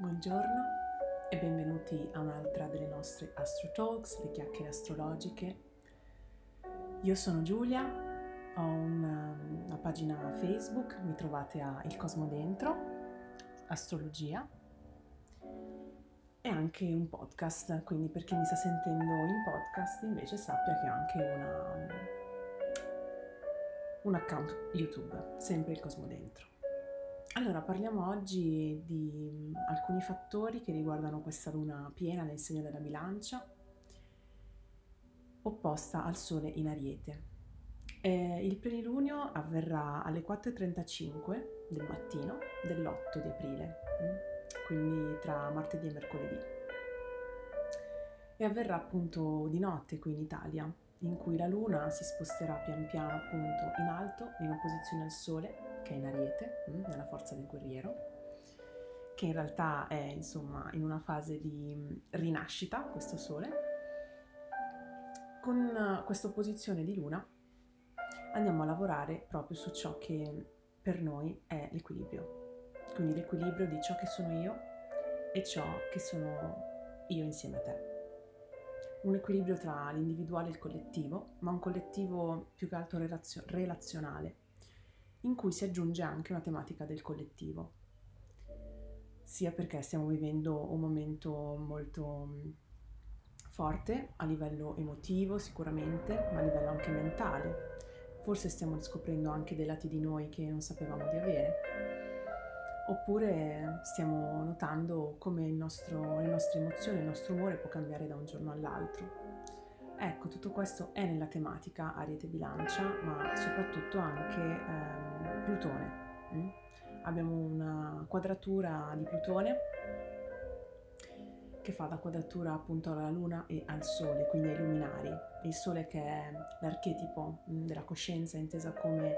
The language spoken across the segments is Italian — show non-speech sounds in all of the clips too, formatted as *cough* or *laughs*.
Buongiorno e benvenuti a un'altra delle nostre Astro Talks, le chiacchiere astrologiche. Io sono Giulia, ho una, una pagina Facebook, mi trovate a Il Cosmo Dentro, Astrologia, e anche un podcast, quindi per chi mi sta sentendo in podcast invece sappia che ho anche una, un account YouTube, sempre Il Cosmo Dentro. Allora, parliamo oggi di alcuni fattori che riguardano questa luna piena nel segno della bilancia, opposta al Sole in Ariete. Eh, il plenilunio avverrà alle 4.35 del mattino dell'8 di aprile, mm, quindi tra martedì e mercoledì. E avverrà appunto di notte qui in Italia, in cui la luna si sposterà pian piano appunto in alto, in opposizione al Sole che è in Ariete, mm, nella forza del guerriero, che in realtà è insomma in una fase di mm, rinascita, questo Sole. Con questa opposizione di Luna andiamo a lavorare proprio su ciò che per noi è l'equilibrio, quindi l'equilibrio di ciò che sono io e ciò che sono io insieme a te. Un equilibrio tra l'individuale e il collettivo, ma un collettivo più che altro relazio- relazionale, in cui si aggiunge anche una tematica del collettivo, sia perché stiamo vivendo un momento molto mm, forte a livello emotivo sicuramente, ma a livello anche mentale. Forse stiamo riscoprendo anche dei lati di noi che non sapevamo di avere. Oppure stiamo notando come nostro, le nostre emozioni, il nostro umore può cambiare da un giorno all'altro. Ecco, tutto questo è nella tematica Ariete Bilancia, ma soprattutto anche ehm, Plutone. Mm? Abbiamo una quadratura di Plutone che fa da quadratura appunto alla Luna e al Sole, quindi ai luminari. Il Sole che è l'archetipo mm, della coscienza intesa come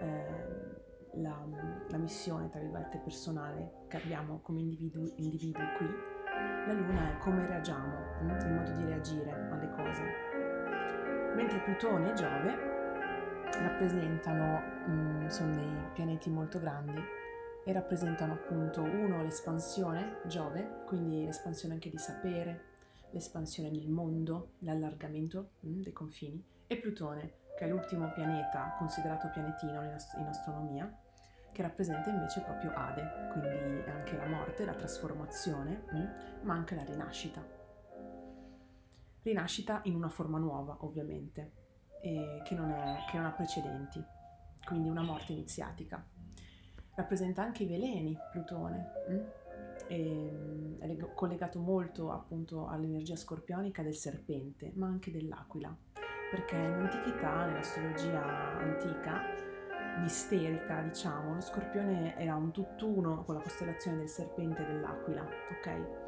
eh, la, la, missione, tra virgolette, personale che abbiamo come individui, individui qui la luna è come reagiamo, mm, il modo di reagire alle cose. Mentre Plutone e Giove rappresentano, mm, sono dei pianeti molto grandi e rappresentano appunto uno l'espansione, Giove, quindi l'espansione anche di sapere, l'espansione del mondo, l'allargamento mm, dei confini, e Plutone, che è l'ultimo pianeta considerato pianetino in, ast- in astronomia, che rappresenta invece proprio Ade, quindi anche la morte, la trasformazione, mm, ma anche la rinascita. Rinascita in una forma nuova, ovviamente, che non, è, che non ha precedenti, quindi una morte iniziatica. Rappresenta anche i veleni, Plutone, mm, e, è collegato molto appunto all'energia scorpionica del serpente, ma anche dell'aquila, perché in antichità, nell'astrologia antica, misterica, diciamo. Lo scorpione era un tutt'uno con la costellazione del serpente e dell'aquila, ok?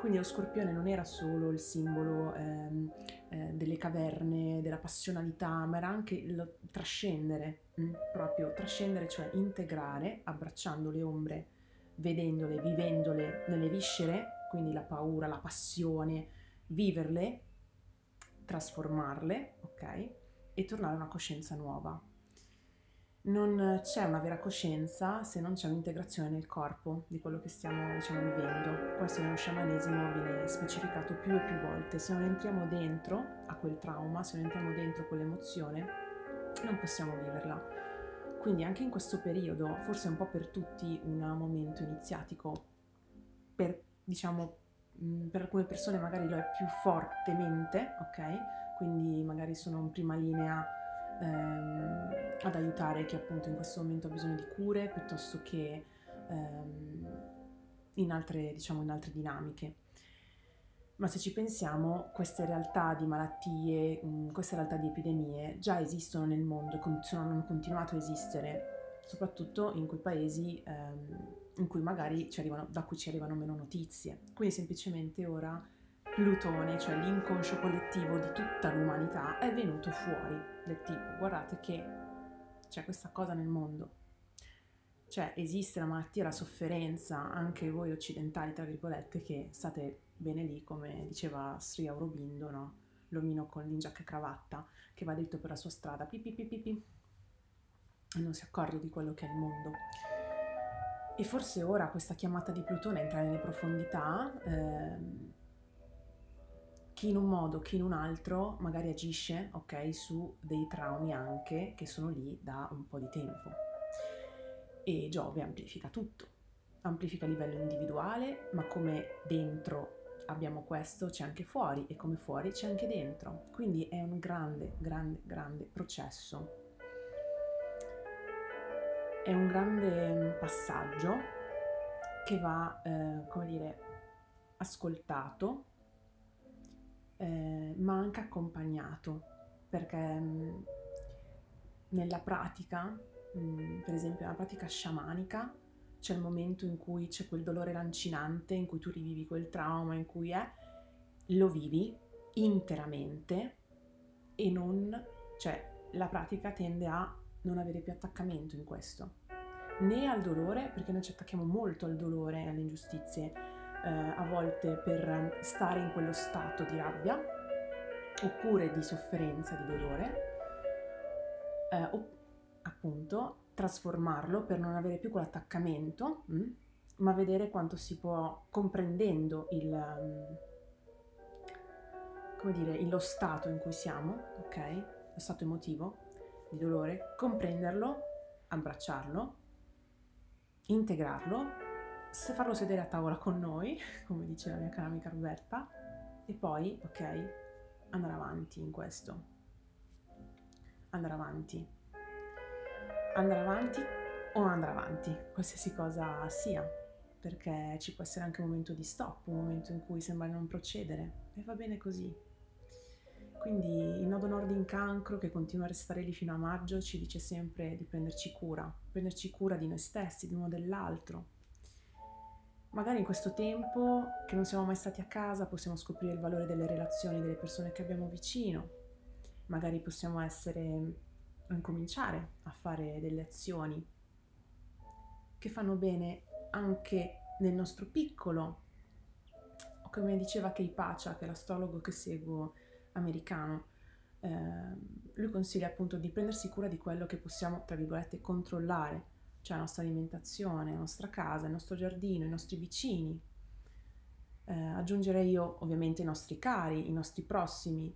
Quindi lo scorpione non era solo il simbolo ehm, eh, delle caverne, della passionalità, ma era anche il trascendere, mh? Mm, proprio trascendere, cioè integrare, abbracciando le ombre, vedendole, vivendole nelle viscere, quindi la paura, la passione, viverle, trasformarle, ok? E tornare a una coscienza nuova, non c'è una vera coscienza se non c'è un'integrazione nel corpo di quello che stiamo diciamo, vivendo. Questo nello sciamanesimo viene specificato più e più volte. Se non entriamo dentro a quel trauma, se non entriamo dentro quell'emozione, non possiamo viverla. Quindi anche in questo periodo, forse un po' per tutti un momento iniziatico, per diciamo per alcune persone magari lo è più fortemente, ok? Quindi magari sono in prima linea ehm, ad aiutare chi appunto in questo momento ha bisogno di cure piuttosto che ehm, in, altre, diciamo, in altre dinamiche. Ma se ci pensiamo, queste realtà di malattie, mh, queste realtà di epidemie già esistono nel mondo e hanno continuato a esistere, soprattutto in quei paesi ehm, in cui magari arrivano, da cui ci arrivano meno notizie. Quindi semplicemente ora Plutone, cioè l'inconscio collettivo di tutta l'umanità, è venuto fuori del tipo, guardate che c'è questa cosa nel mondo. Cioè esiste la malattia, la sofferenza, anche voi occidentali, tra virgolette, che state bene lì, come diceva Sri Aurobindo, no? L'omino con l'ingiacca e cravatta, che va dritto per la sua strada, pipi pipi pipi, e non si accorge di quello che è il mondo. e forse ora questa chiamata di Plutone entra nelle profondità, ehm, chi in un modo, chi in un altro magari agisce, ok, su dei traumi anche che sono lì da un po' di tempo. E Giove amplifica tutto, amplifica a livello individuale, ma come dentro abbiamo questo c'è anche fuori e come fuori c'è anche dentro. Quindi è un grande, grande, grande processo. È un grande passaggio che va, eh, come dire, ascoltato, eh, ma anche accompagnato, perché mh, mm, nella pratica, mh, mm, per esempio nella pratica sciamanica, c'è il momento in cui c'è quel dolore lancinante, in cui tu rivivi quel trauma, in cui è, lo vivi interamente e non, cioè la pratica tende a non avere più attaccamento in questo, né al dolore, perché noi ci attacchiamo molto al dolore e alle ingiustizie, eh, a volte per stare in quello stato di rabbia oppure di sofferenza, di dolore, eh, o appunto trasformarlo per non avere più quell'attaccamento, mh? Mm, ma vedere quanto si può, comprendendo il, um, come dire, lo stato in cui siamo, ok? Lo stato emotivo di dolore, comprenderlo, abbracciarlo, integrarlo se farlo sedere a tavola con noi, *laughs* come dice la mia cara amica Roberta, e poi, ok, andare avanti in questo. Andare avanti. Andare avanti o non andare avanti, qualsiasi cosa sia, perché ci può essere anche un momento di stop, un momento in cui sembra non procedere, e va bene così. Quindi il nodo nord in cancro, che continua a restare lì fino a maggio, ci dice sempre di prenderci cura, prenderci cura di noi stessi, di uno dell'altro, Magari in questo tempo che non siamo mai stati a casa possiamo scoprire il valore delle relazioni delle persone che abbiamo vicino. Magari possiamo essere incominciare a fare delle azioni che fanno bene anche nel nostro piccolo. O come diceva Kei Pacha, che è l'astrologo che seguo americano, eh, lui consiglia appunto di prendersi cura di quello che possiamo, tra virgolette, controllare cioè la nostra alimentazione, la nostra casa, il nostro giardino, i nostri vicini. Eh, aggiungerei io ovviamente i nostri cari, i nostri prossimi,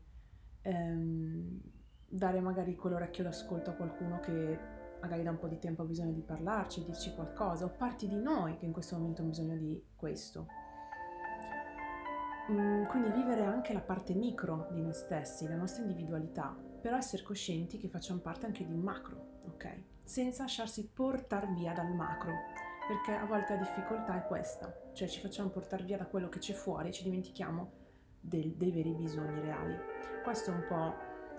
ehm, dare magari quell'orecchio d'ascolto a qualcuno che magari da un po' di tempo ha bisogno di parlarci, dirci qualcosa, o parti di noi che in questo momento hanno bisogno di questo. Mm, quindi vivere anche la parte micro di noi stessi, la nostra individualità, però essere coscienti che facciamo parte anche di un macro, ok? Senza lasciarsi portare via dal macro, perché a volte la difficoltà è questa, cioè ci facciamo portare via da quello che c'è fuori e ci dimentichiamo del, dei veri bisogni reali. Questo è un po',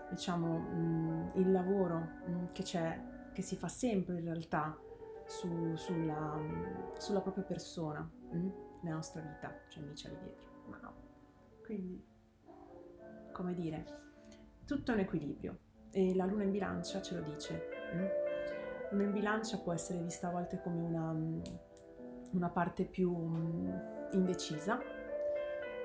diciamo, mh, mm, il lavoro mh, mm, che c'è, che si fa sempre in realtà su, sulla, mh, mm, sulla, propria persona, nella nostra vita, cioè amici lì dietro, no. Quindi, come dire, tutto è un equilibrio e la luna in bilancia ce lo dice. Una in bilancia può essere vista a volte come una, mm, una parte più mm, indecisa,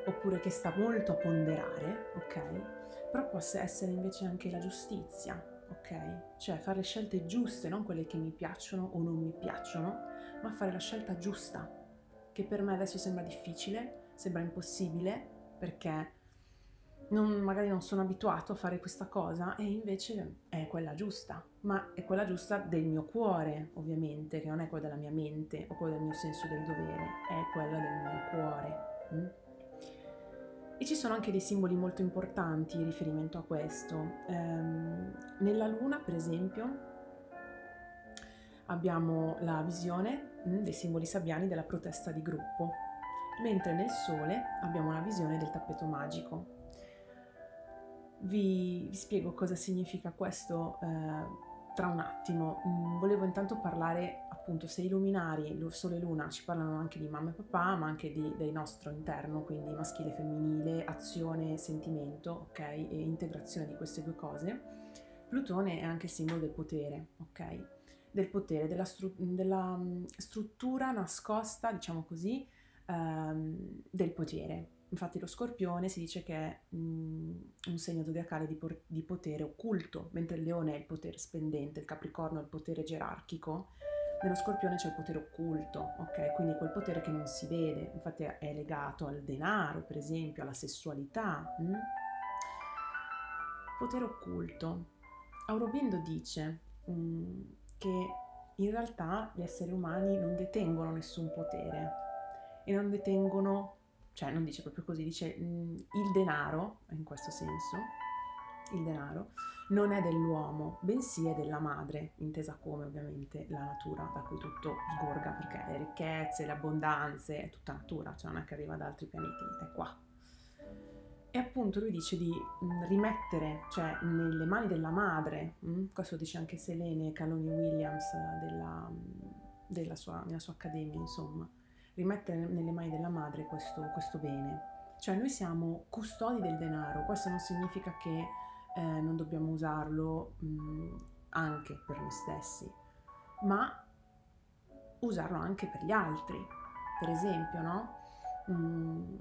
oppure che sta molto a ponderare, ok? Però può essere invece anche la giustizia, ok? Cioè fare le scelte giuste, non quelle che mi piacciono o non mi piacciono, ma fare la scelta giusta, che per me adesso sembra difficile, sembra impossibile, perché non, magari non sono abituato a fare questa cosa e invece è quella giusta, ma è quella giusta del mio cuore, ovviamente, che non è quella della mia mente o quella del mio senso del dovere, è quella del mio cuore. Mm? E ci sono anche dei simboli molto importanti in riferimento a questo. Ehm, nella luna, per esempio, abbiamo la visione mm, dei simboli sabbiani della protesta di gruppo, mentre nel sole abbiamo la visione del tappeto magico, vi, vi spiego cosa significa questo eh, tra un attimo. Mm, volevo intanto parlare appunto se i luminari, Sole e Luna, ci parlano anche di mamma e papà, ma anche di, del nostro interno, quindi maschile e femminile, azione sentimento, ok? E integrazione di queste due cose. Plutone è anche il simbolo del potere, ok? Del potere, della, stru- della mm, struttura nascosta, diciamo così, ehm, del potere Infatti lo scorpione si dice che è mm, un segno zodiacale di, por- di, potere occulto, mentre il leone è il potere splendente, il capricorno è il potere gerarchico, Nello scorpione c'è il potere occulto, ok? Quindi quel potere che non si vede, infatti è legato al denaro, per esempio, alla sessualità. Hm? Potere occulto. Aurobindo dice mh, mm, che in realtà gli esseri umani non detengono nessun potere e non detengono, cioè non dice proprio così, dice mm, il denaro, in questo senso, il denaro, non è dell'uomo, bensì è della madre, intesa come ovviamente la natura da cui tutto sgorga, perché le ricchezze, le abbondanze, è tutta natura, cioè non è che arriva da altri pianeti, è qua. E appunto lui dice di mm, rimettere, cioè nelle mani della madre? Mm, questo dice anche Selene Caloni Williams della, mm, della sua, nella sua accademia, insomma, rimettere nelle mani della madre questo, questo bene. Cioè noi siamo custodi del denaro, questo non significa che eh, non dobbiamo usarlo mh, anche per noi stessi, ma usarlo anche per gli altri. Per esempio, no? Mm,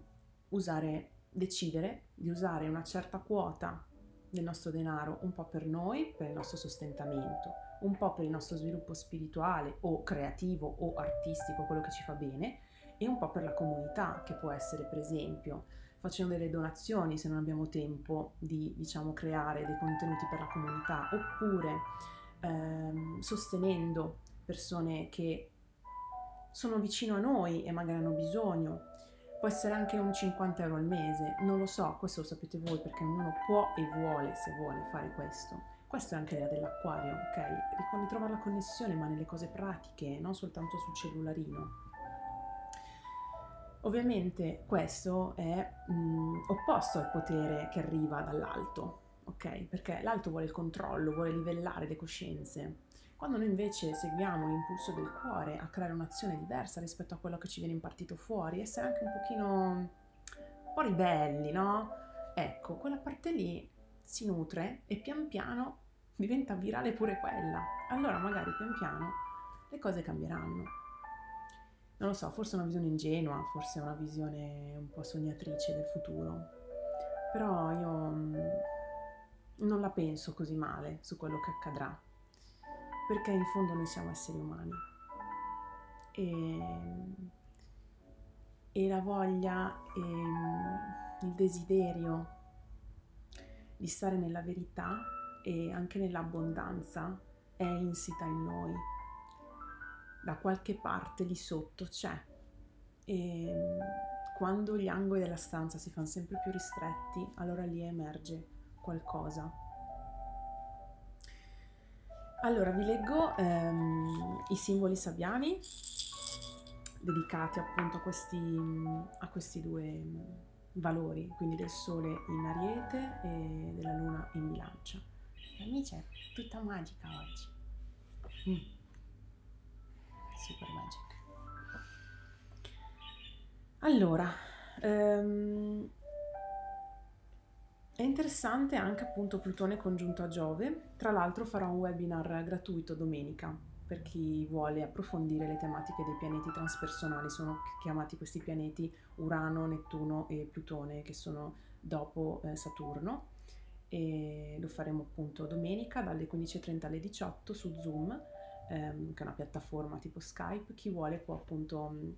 usare, decidere di usare una certa quota del nostro denaro un po' per noi, per il nostro sostentamento, un po' per il nostro sviluppo spirituale o creativo o artistico, quello che ci fa bene, e un po' per la comunità, che può essere per esempio facendo delle donazioni se non abbiamo tempo di diciamo, creare dei contenuti per la comunità, oppure ehm, sostenendo persone che sono vicino a noi e magari hanno bisogno. Può essere anche un 50 euro al mese, non lo so, questo lo sapete voi perché ognuno può e vuole, se vuole, fare questo. Questa è anche l'idea dell'acquario, ok? Ritrovare la connessione, ma nelle cose pratiche, non soltanto sul cellularino. Ovviamente questo è mh, mm, opposto al potere che arriva dall'alto, ok? Perché l'alto vuole il controllo, vuole livellare le coscienze. Quando noi invece seguiamo l'impulso del cuore a creare un'azione diversa rispetto a quello che ci viene impartito fuori, essere anche un pochino un po' ribelli, no? Ecco, quella parte lì si nutre e pian piano diventa virale pure quella. Allora magari pian piano le cose cambieranno. Non lo so, forse è una visione ingenua, forse è una visione un po' sognatrice del futuro, però io mm, non la penso così male su quello che accadrà, perché in fondo noi siamo esseri umani. E, e la voglia e mm, il desiderio di stare nella verità e anche nell'abbondanza è insita in noi da qualche parte lì sotto c'è. E mm, quando gli angoli della stanza si fanno sempre più ristretti, allora lì emerge qualcosa. Allora vi leggo ehm, i simboli sabbiani dedicati appunto a questi, a questi due valori, quindi del sole in ariete e della luna in bilancia. Amici, è tutta magica oggi. Mm. Super Magic. Allora, ehm, è interessante anche appunto Plutone congiunto a Giove. Tra l'altro farò un webinar gratuito domenica per chi vuole approfondire le tematiche dei pianeti transpersonali. Sono chiamati questi pianeti Urano, Nettuno e Plutone che sono dopo eh, Saturno. E lo faremo appunto domenica dalle 15.30 alle 18 su Zoom ehm, che è una piattaforma tipo Skype, chi vuole può appunto mm,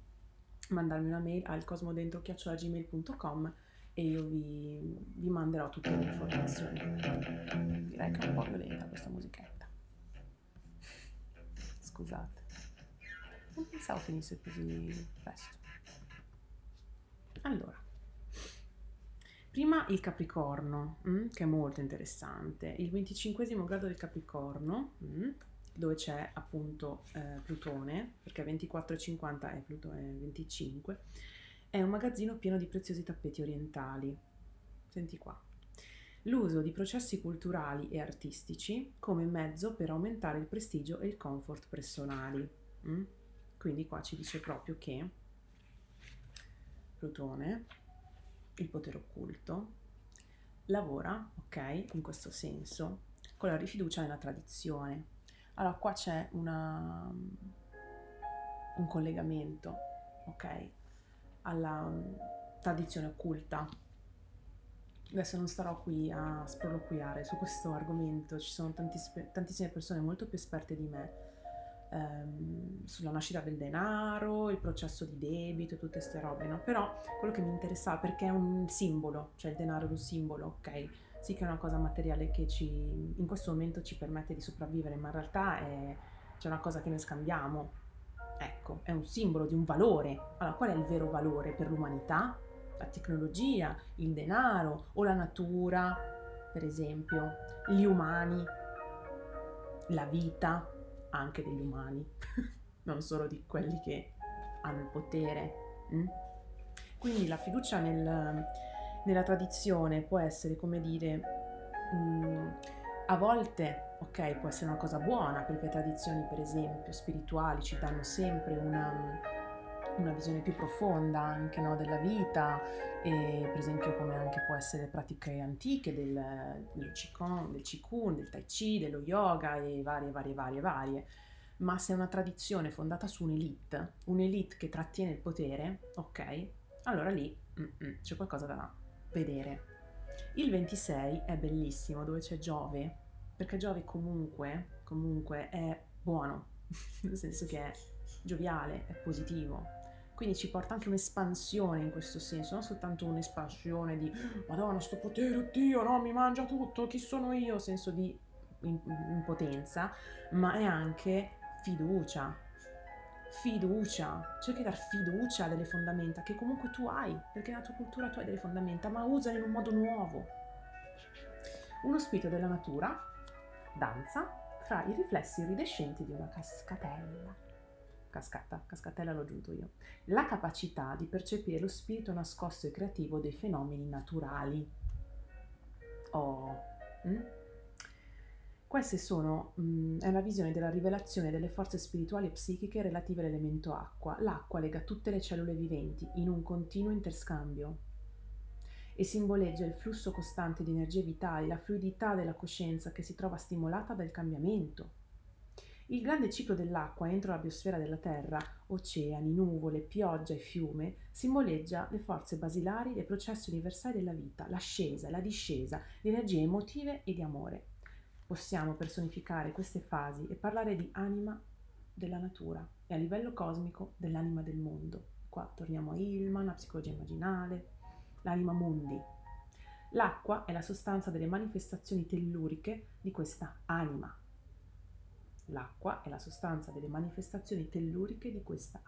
mandarmi una mail al cosmodentro.gmail.com e io vi, vi manderò tutte le informazioni. Direi che è un po' violenta questa musichetta. Scusate. Non pensavo finisse così presto. Allora, prima il Capricorno, mm, che è molto interessante. Il 25 grado del Capricorno, mm, dove c'è appunto eh, Plutone, perché 24,50 è Plutone 25, è un magazzino pieno di preziosi tappeti orientali. Senti qua. L'uso di processi culturali e artistici come mezzo per aumentare il prestigio e il comfort personali. Mm? Quindi qua ci dice proprio che Plutone, il potere occulto, lavora, ok, in questo senso, con la rifiducia nella tradizione, allora, qua c'è una, un collegamento, ok, alla um, tradizione occulta. Adesso non starò qui a sproloquiare su questo argomento, ci sono tantissime persone molto più esperte di me ehm, sulla nascita del denaro, il processo di debito tutte queste robe, no? Però quello che mi interessava perché è un simbolo, cioè il denaro è un simbolo, ok? Sì che è una cosa materiale che ci, in questo momento ci permette di sopravvivere, ma in realtà è c'è una cosa che noi scambiamo. Ecco, è un simbolo di un valore. Allora, qual è il vero valore per l'umanità? La tecnologia, il denaro o la natura, per esempio, gli umani, la vita anche degli umani, *laughs* non solo di quelli che hanno il potere. Mm? Quindi la fiducia nel, nella tradizione può essere, come dire, mm, a volte, ok, può essere una cosa buona, perché tradizioni, per esempio, spirituali ci danno sempre una, una visione più profonda anche no, della vita, e, per esempio come anche può essere pratiche antiche del, del, Qigong, del Qigong, del Tai Chi, dello yoga e varie, varie, varie, varie. Ma se è una tradizione fondata su un'elite, un'elite che trattiene il potere, ok, allora lì mm-mm, c'è qualcosa da vedere. Il 26 è bellissimo, dove c'è Giove, perché Giove comunque, comunque è buono, *laughs* nel senso che è gioviale, è positivo. Quindi ci porta anche un'espansione in questo senso, non soltanto un'espansione di Madonna, sto potere, oddio, no, mi mangia tutto, chi sono io? Senso di impotenza, ma è anche fiduccia. Fiducia, cerchi di dar fiducia a delle fondamenta che comunque tu hai, perché nella tua cultura tu hai delle fondamenta, ma usale in un modo nuovo. Uno spirito della natura danza tra i riflessi iridescenti di una cascatella. Cascata, cascatella l'ho aggiunto io. La capacità di percepire lo spirito nascosto e creativo dei fenomeni naturali. Oh. Mm? Queste sono, mh, mm, è una visione della rivelazione delle forze spirituali e psichiche relative all'elemento acqua. L'acqua lega tutte le cellule viventi in un continuo interscambio e simboleggia il flusso costante di energie vitali, la fluidità della coscienza che si trova stimolata dal cambiamento. Il grande ciclo dell'acqua entro la biosfera della Terra, oceani, nuvole, pioggia e fiume, simboleggia le forze basilari dei processi universali della vita, l'ascesa, la discesa, le energie emotive e di amore possiamo personificare queste fasi e parlare di anima della natura e a livello cosmico dell'anima del mondo. Qua torniamo a Hillman, a psicologia immaginale, l'anima mundi. L'acqua è la sostanza delle manifestazioni telluriche di questa anima. L'acqua è la sostanza delle manifestazioni telluriche di questa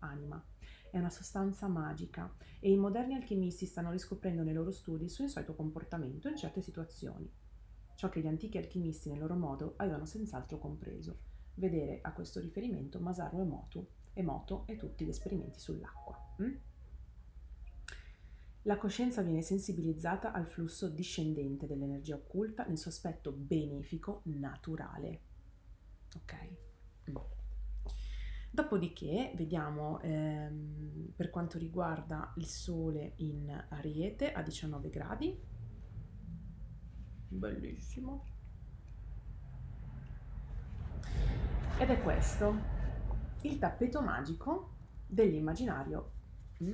anima. È una sostanza magica e i moderni alchimisti stanno riscoprendo nei loro studi il suo insolito comportamento in certe situazioni ciò che gli antichi alchimisti nel loro modo avevano senz'altro compreso. Vedere a questo riferimento Masaru Emoto, Emoto e tutti gli esperimenti sull'acqua. Mm? La coscienza viene sensibilizzata al flusso discendente dell'energia occulta nel suo aspetto benefico naturale. Ok? Mm. Dopodiché vediamo ehm, per quanto riguarda il Sole in Ariete a 19 gradi, bellissimo ed è questo il tappeto magico dell'immaginario mm,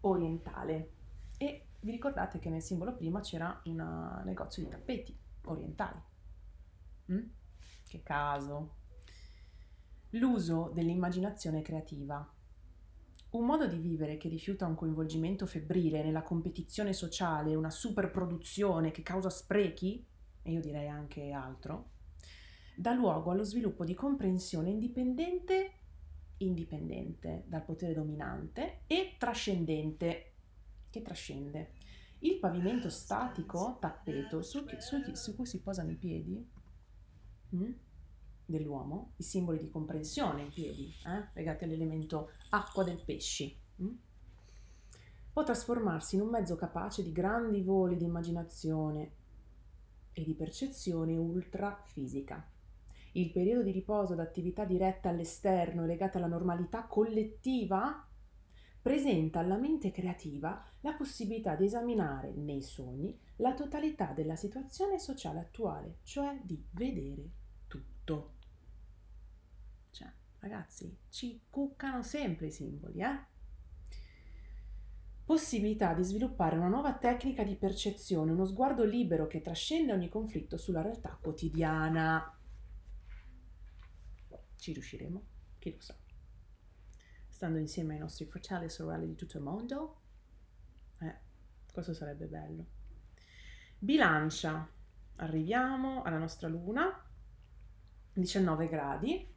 orientale e vi ricordate che nel simbolo prima c'era un negozio di tappeti orientali mm? Che caso. L'uso dell'immaginazione creativa. Un modo di vivere che rifiuta un coinvolgimento febbrile nella competizione sociale, una superproduzione che causa sprechi, e io direi anche altro, dà luogo allo sviluppo di comprensione indipendente, indipendente dal potere dominante e trascendente, che trascende. Il pavimento statico, tappeto, su, su, su cui si posano i piedi, mm? dell'uomo, i simboli di comprensione in piedi, eh, legati all'elemento acqua del pesci. Hm? Può trasformarsi in un mezzo capace di grandi voli di immaginazione e di percezione ultrafisica. Il periodo di riposo d'attività diretta all'esterno legata alla normalità collettiva presenta alla mente creativa la possibilità di esaminare nei sogni la totalità della situazione sociale attuale, cioè di vedere tutto. Ragazzi, ci cuccano sempre i simboli, eh? Possibilità di sviluppare una nuova tecnica di percezione, uno sguardo libero che trascende ogni conflitto sulla realtà quotidiana. ci riusciremo, chi lo sa. Stando insieme ai nostri fratelli e sorelle di tutto il mondo, eh, questo sarebbe bello. Bilancia, arriviamo alla nostra luna, 19 gradi,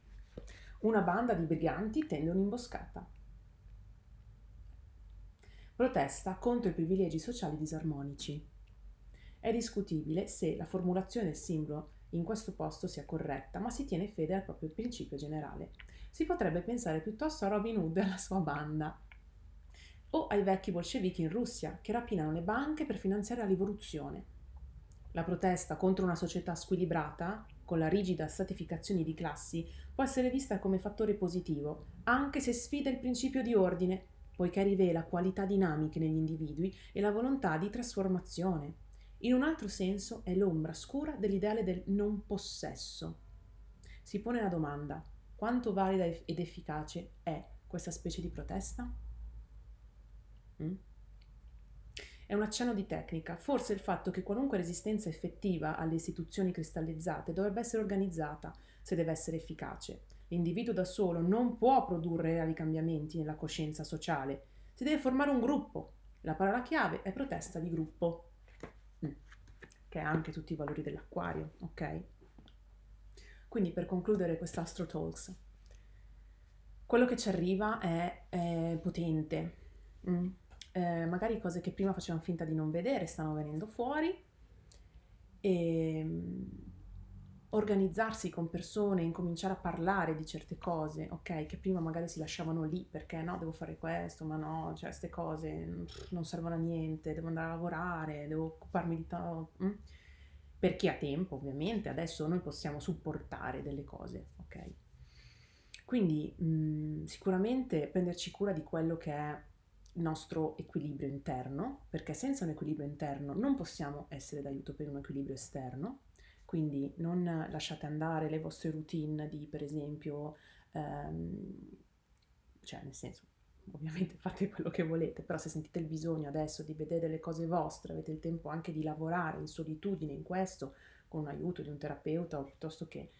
una banda di briganti tende un'imboscata. Protesta contro i privilegi sociali disarmonici. È discutibile se la formulazione del simbolo in questo posto sia corretta, ma si tiene fede al proprio principio generale. Si potrebbe pensare piuttosto a Robin Hood e alla sua banda, o ai vecchi bolscevichi in Russia che rapinano le banche per finanziare la rivoluzione. La protesta contro una società squilibrata, con la rigida stratificazione di classi, può essere vista come fattore positivo, anche se sfida il principio di ordine, poiché rivela qualità dinamiche negli individui e la volontà di trasformazione. In un altro senso è l'ombra scura dell'ideale del non possesso. Si pone la domanda, quanto valida ed efficace è questa specie di protesta? Mm? È un accenno di tecnica, forse il fatto che qualunque resistenza effettiva alle istituzioni cristallizzate dovrebbe essere organizzata se deve essere efficace. L'individuo da solo non può produrre reali cambiamenti nella coscienza sociale, si deve formare un gruppo. La parola chiave è protesta di gruppo, mm. che ha anche tutti i valori dell'acquario, ok? Quindi per concludere quest'Astro Talks, quello che ci arriva è, è potente. Mm eh, magari cose che prima facevano finta di non vedere stanno venendo fuori e ehm, organizzarsi con persone, incominciare a parlare di certe cose, ok, che prima magari si lasciavano lì perché no, devo fare questo, ma no, cioè queste cose non servono a niente, devo andare a lavorare, devo occuparmi di tutto. Mm? Per chi ha tempo, ovviamente, adesso noi possiamo supportare delle cose, ok? Quindi mh, mm, sicuramente prenderci cura di quello che è nostro equilibrio interno, perché senza un equilibrio interno non possiamo essere d'aiuto per un equilibrio esterno, quindi non lasciate andare le vostre routine di, per esempio, ehm, cioè nel senso, ovviamente fate quello che volete, però se sentite il bisogno adesso di vedere le cose vostre, avete il tempo anche di lavorare in solitudine in questo, con un aiuto di un terapeuta o piuttosto che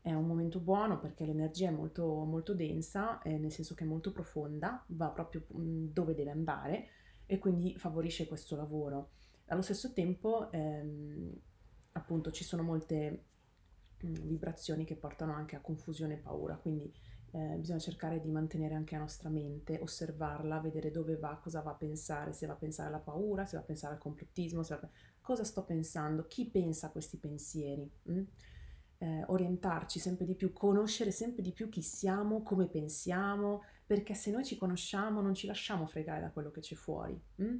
è un momento buono perché l'energia è molto, molto densa, eh, nel senso che è molto profonda, va proprio mm, dove deve andare e quindi favorisce questo lavoro. Allo stesso tempo, ehm, appunto, ci sono molte mh, mm, vibrazioni che portano anche a confusione e paura, quindi eh, bisogna cercare di mantenere anche la nostra mente, osservarla, vedere dove va, cosa va a pensare, se va a pensare alla paura, se va a pensare al complottismo, va... cosa sto pensando, chi pensa a questi pensieri. Mh? Eh, orientarci sempre di più, conoscere sempre di più chi siamo, come pensiamo, perché se noi ci conosciamo non ci lasciamo fregare da quello che c'è fuori. Hm?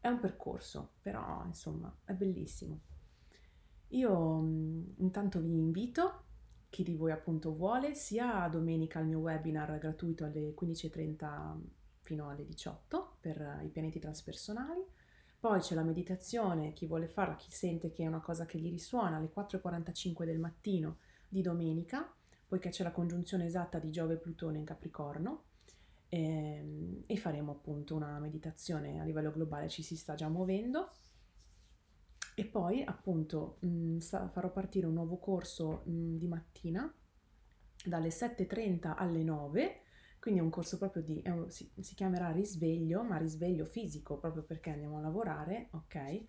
È un percorso, però insomma è bellissimo. Io mh, intanto vi invito, chi di voi appunto vuole, sia domenica al mio webinar gratuito alle 15.30 fino alle 18 per i pianeti transpersonali, poi c'è la meditazione, chi vuole farla, chi sente che è una cosa che gli risuona, alle 4.45 del mattino di domenica, poiché c'è la congiunzione esatta di Giove e Plutone in Capricorno. E, ehm, e faremo appunto una meditazione a livello globale, ci si sta già muovendo. E poi appunto mh, mm, farò partire un nuovo corso mh, mm, di mattina dalle 7.30 alle 9 quindi è un corso proprio di, un, si, si, chiamerà risveglio, ma risveglio fisico, proprio perché andiamo a lavorare, ok?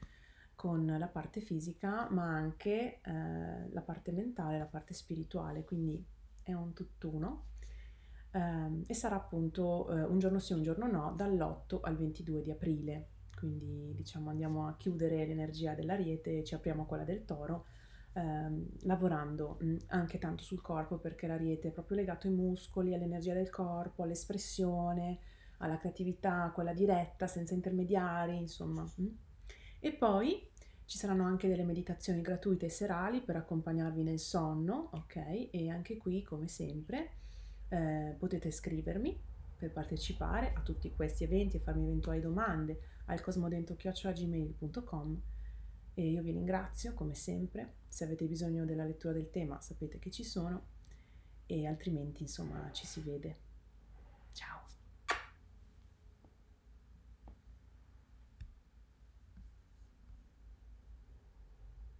Con la parte fisica, ma anche eh, la parte mentale, la parte spirituale, quindi è un tutt'uno. Eh, e sarà appunto eh, un giorno sì, un giorno no, dall'8 al 22 di aprile. Quindi diciamo andiamo a chiudere l'energia dell'ariete e ci apriamo a quella del toro ehm, lavorando mh, anche tanto sul corpo perché l'ariete è proprio legato ai muscoli, all'energia del corpo, all'espressione, alla creatività, quella diretta, senza intermediari, insomma. Mh. E poi ci saranno anche delle meditazioni gratuite e serali per accompagnarvi nel sonno, ok? E anche qui, come sempre, eh, potete scrivermi per partecipare a tutti questi eventi e farmi eventuali domande al cosmodentro.gmail.com e io vi ringrazio come sempre, se avete bisogno della lettura del tema sapete che ci sono e altrimenti insomma ci si vede. Ciao!